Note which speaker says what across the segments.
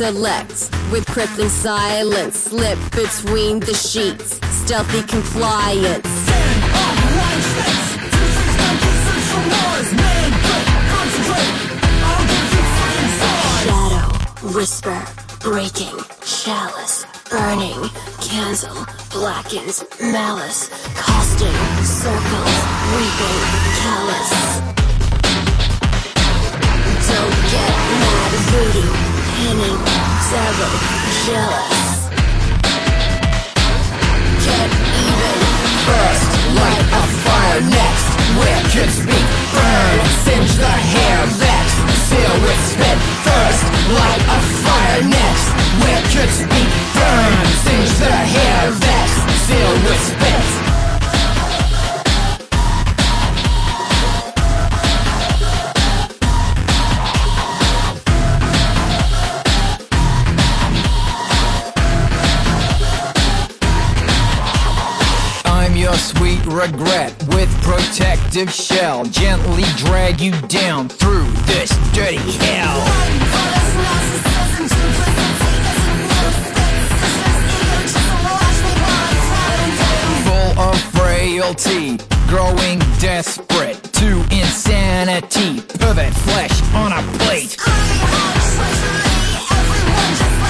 Speaker 1: select with crippling silence. Slip between the sheets, stealthy compliance. Shadow, whisper, breaking, chalice,
Speaker 2: burning, cancel, blackens, malice, costing, circles, weeping, callous. Don't get mad, voodoo. Henny, several, jealous. Can't even burst like a fire next. could speak, burn, singe the hair, vex, seal with spit, first, like a fire next. could speak, burn, singe the hair, vex, seal with spit.
Speaker 3: regret with protective shell. Gently drag you down through this dirty hell. Full of frailty, growing desperate to insanity. Pivot flesh on a plate.
Speaker 4: everyone just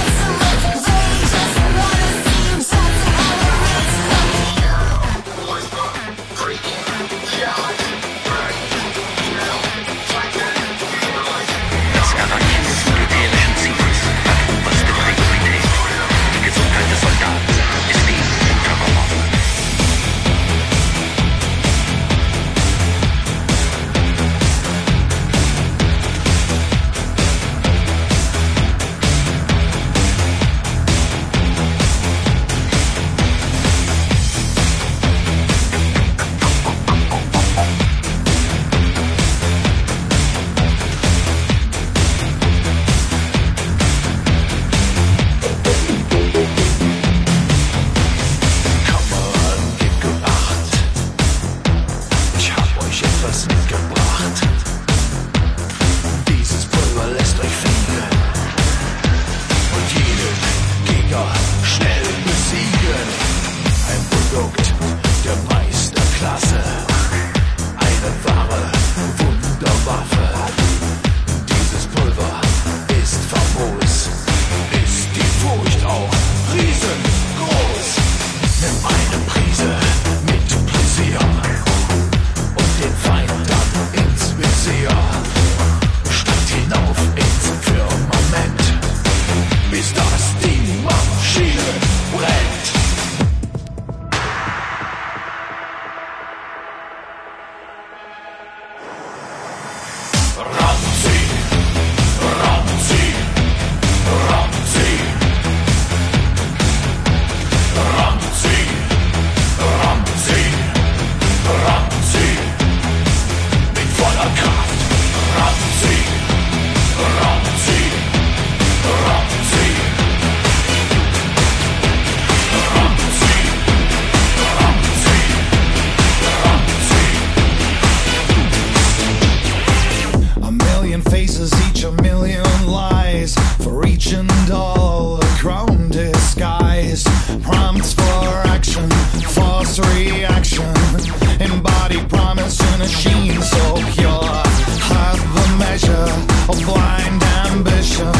Speaker 4: blind ambition,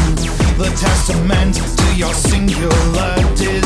Speaker 4: the testament to your singular
Speaker 5: desire.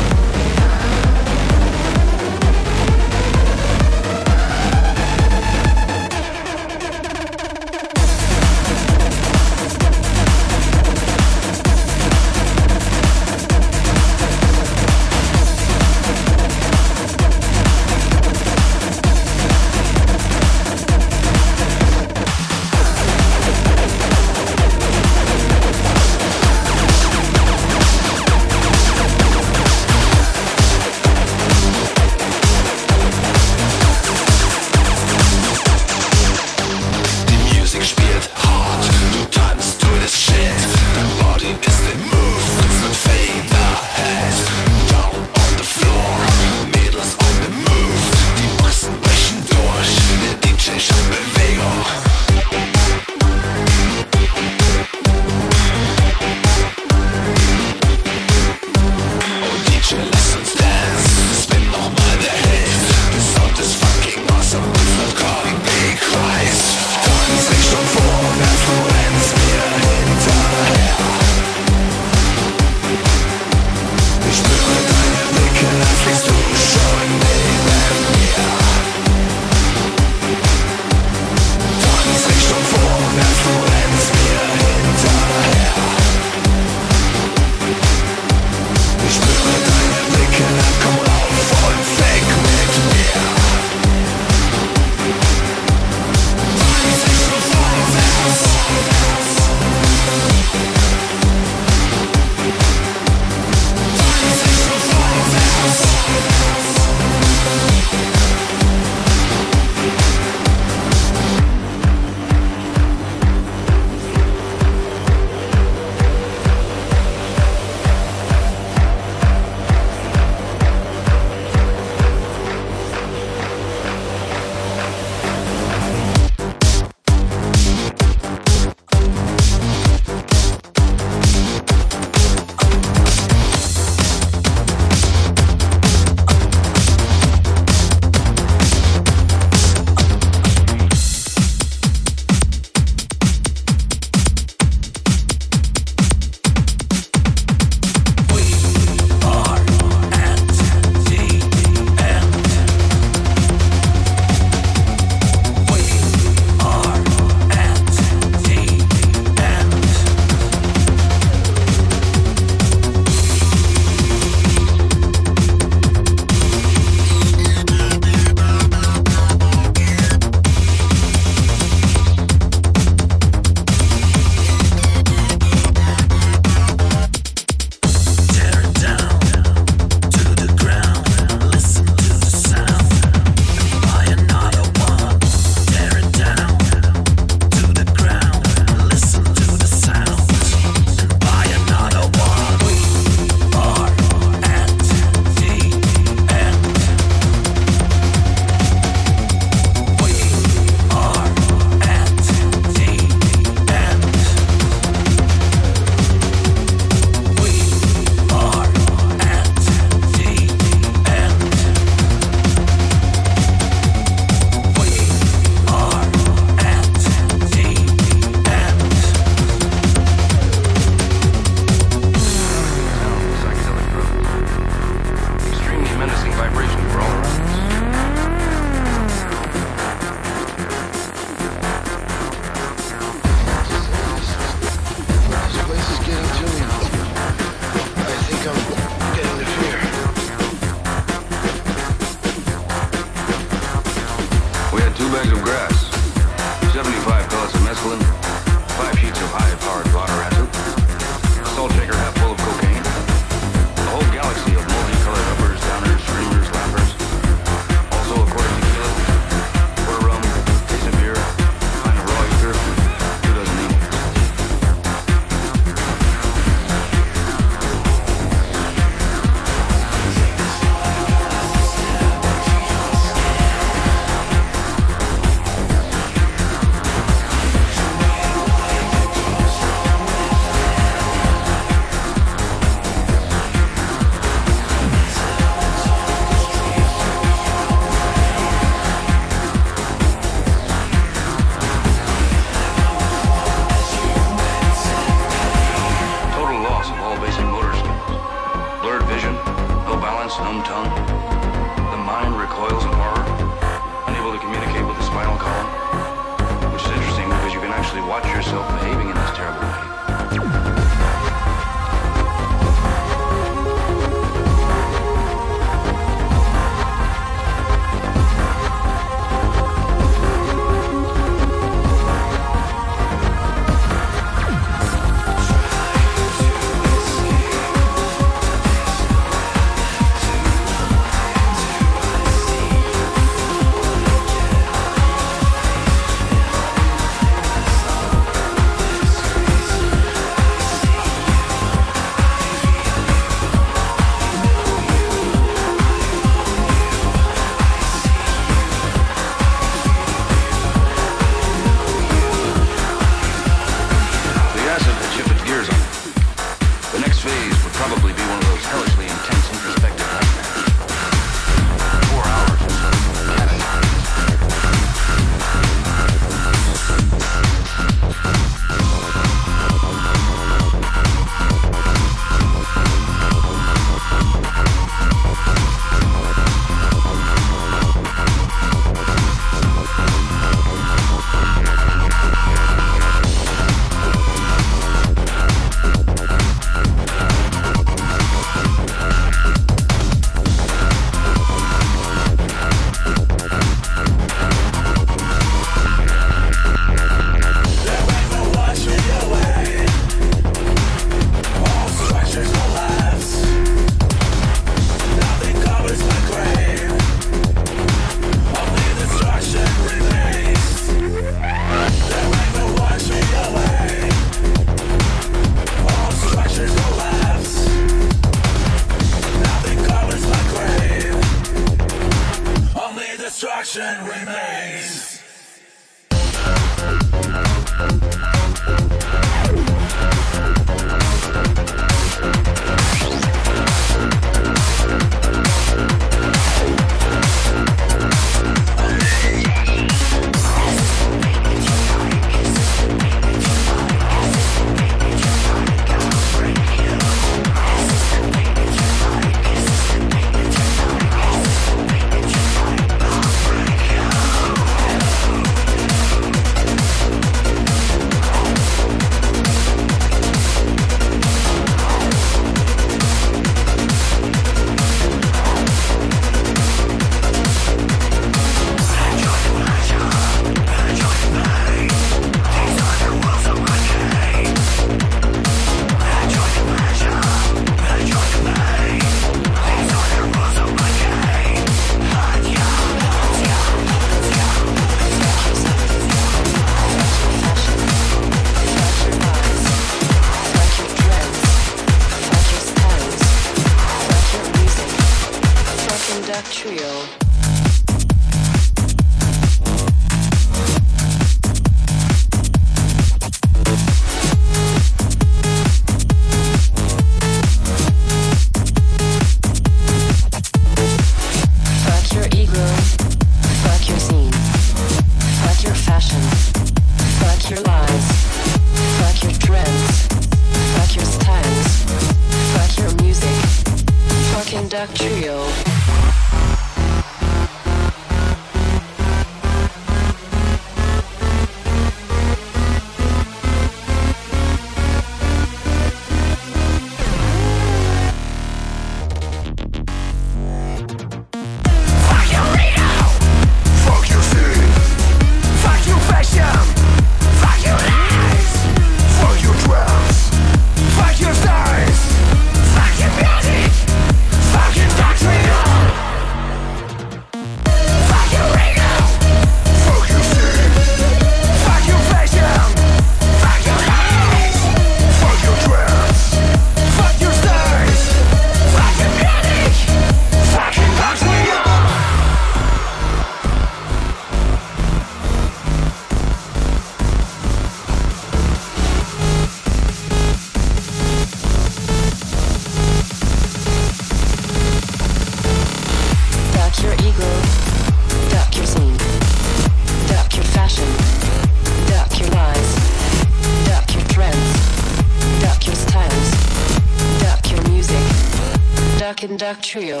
Speaker 6: Conduct Trio.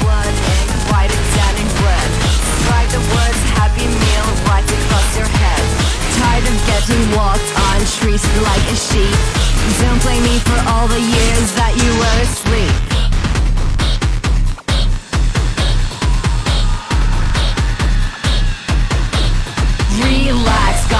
Speaker 1: blood ink, write it down in red. Write the words happy meal right across your head. Tired of getting walked on streets like a sheep. Don't blame me for all the years that you were asleep.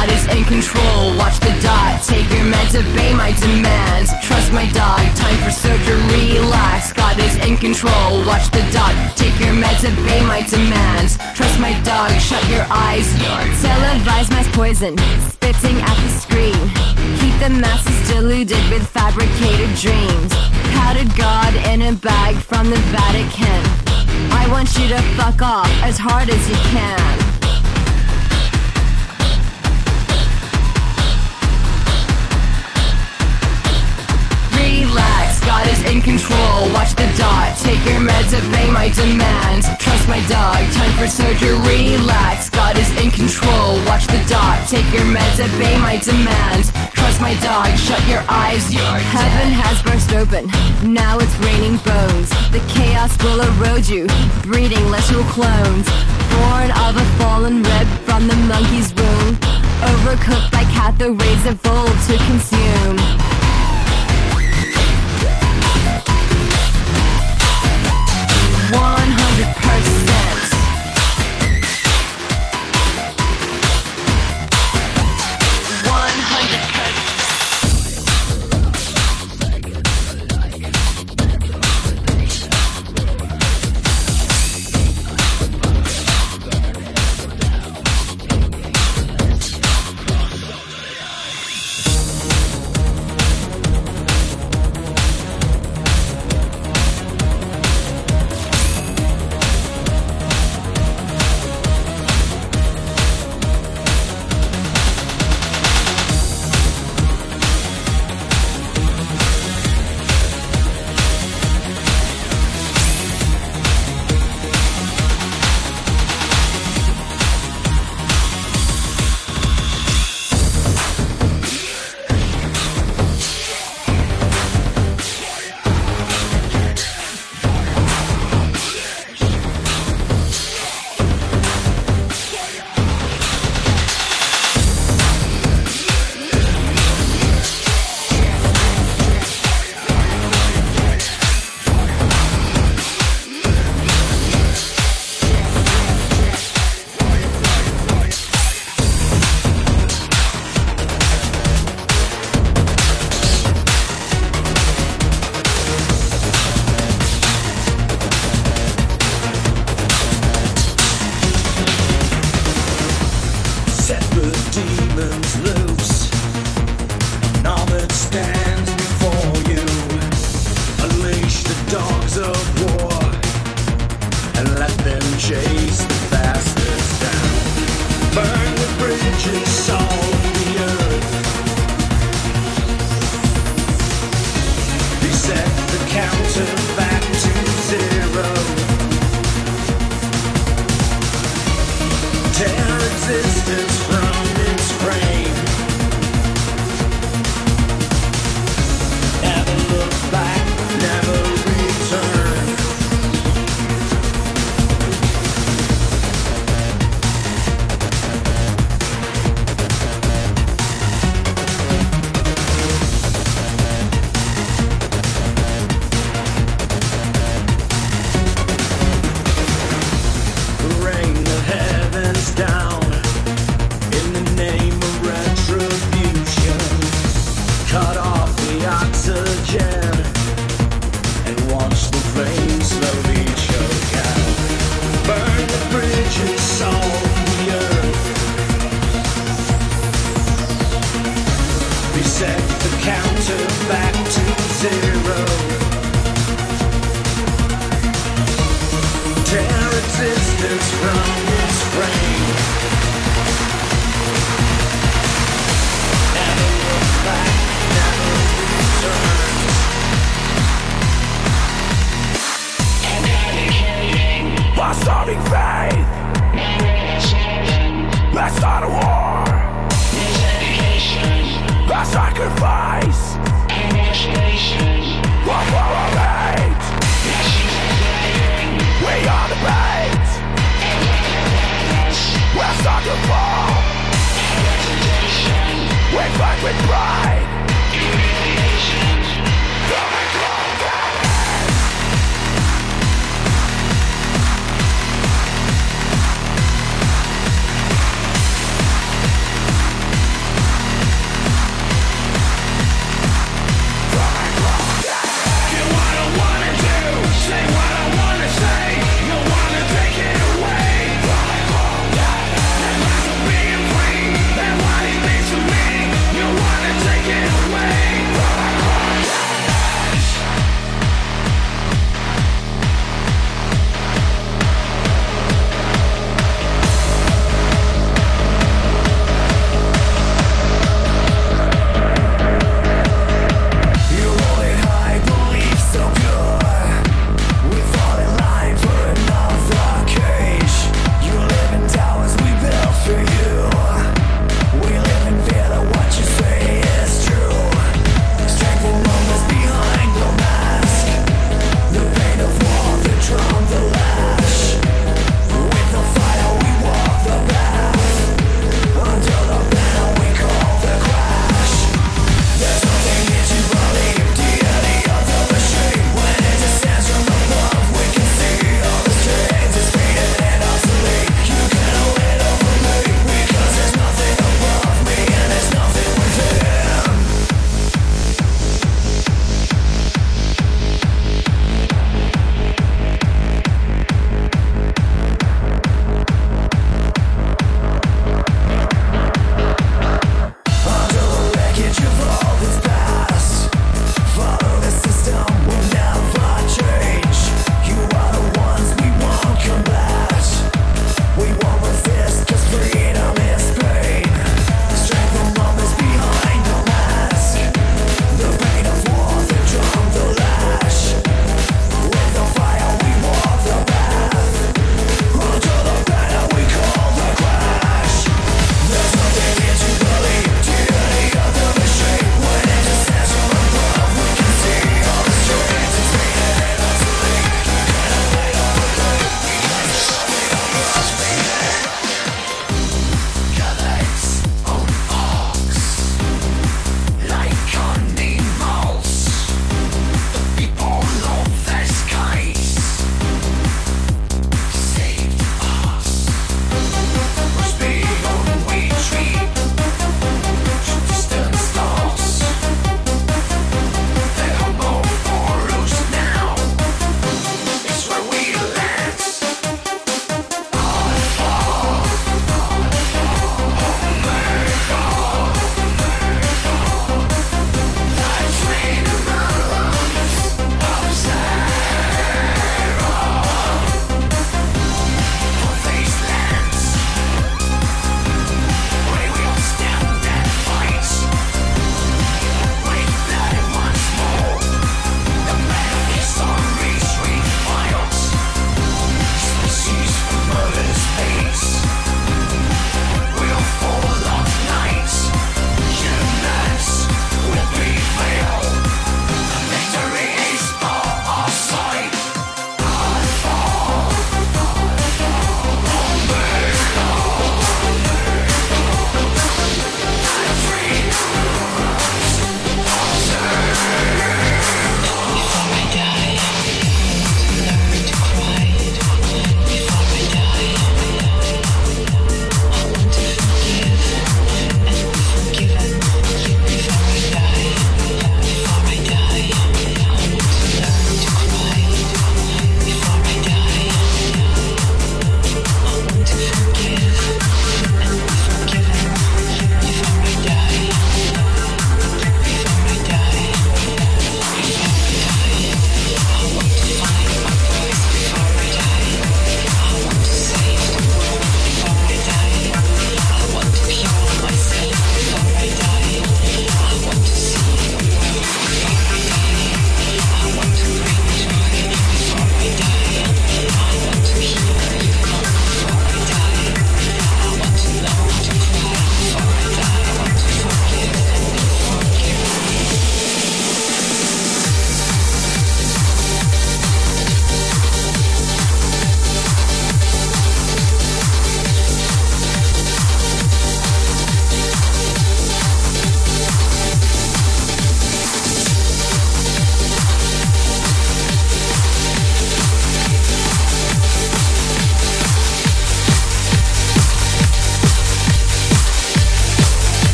Speaker 1: God is in control. Watch the dot, take your meds, obey my demands. Trust my dog, time for surgery. Relax, God is in control. Watch the dot, take your meds, obey my demands. Trust my dog, shut your eyes. Televised mass poison, spitting at the screen. Keep the masses deluded with fabricated dreams. Powdered God in a bag from the Vatican. I want you to fuck off as hard as you can. God is in control. Watch the dot, take your meds, obey my demands. Trust my dog, time for surgery. Relax, God is in control. Watch the dot, take your meds, obey my demands. Trust my dog, shut your eyes. your Heaven has burst open, now it's raining bones. The chaos will erode you, breeding literal clones. Born of a fallen rib from the monkey's womb. Overcooked by cathode rays of to consume.
Speaker 7: 100%.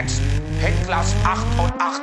Speaker 7: Jetzt Hitlers 88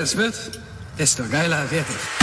Speaker 8: es wird, desto geiler wird es.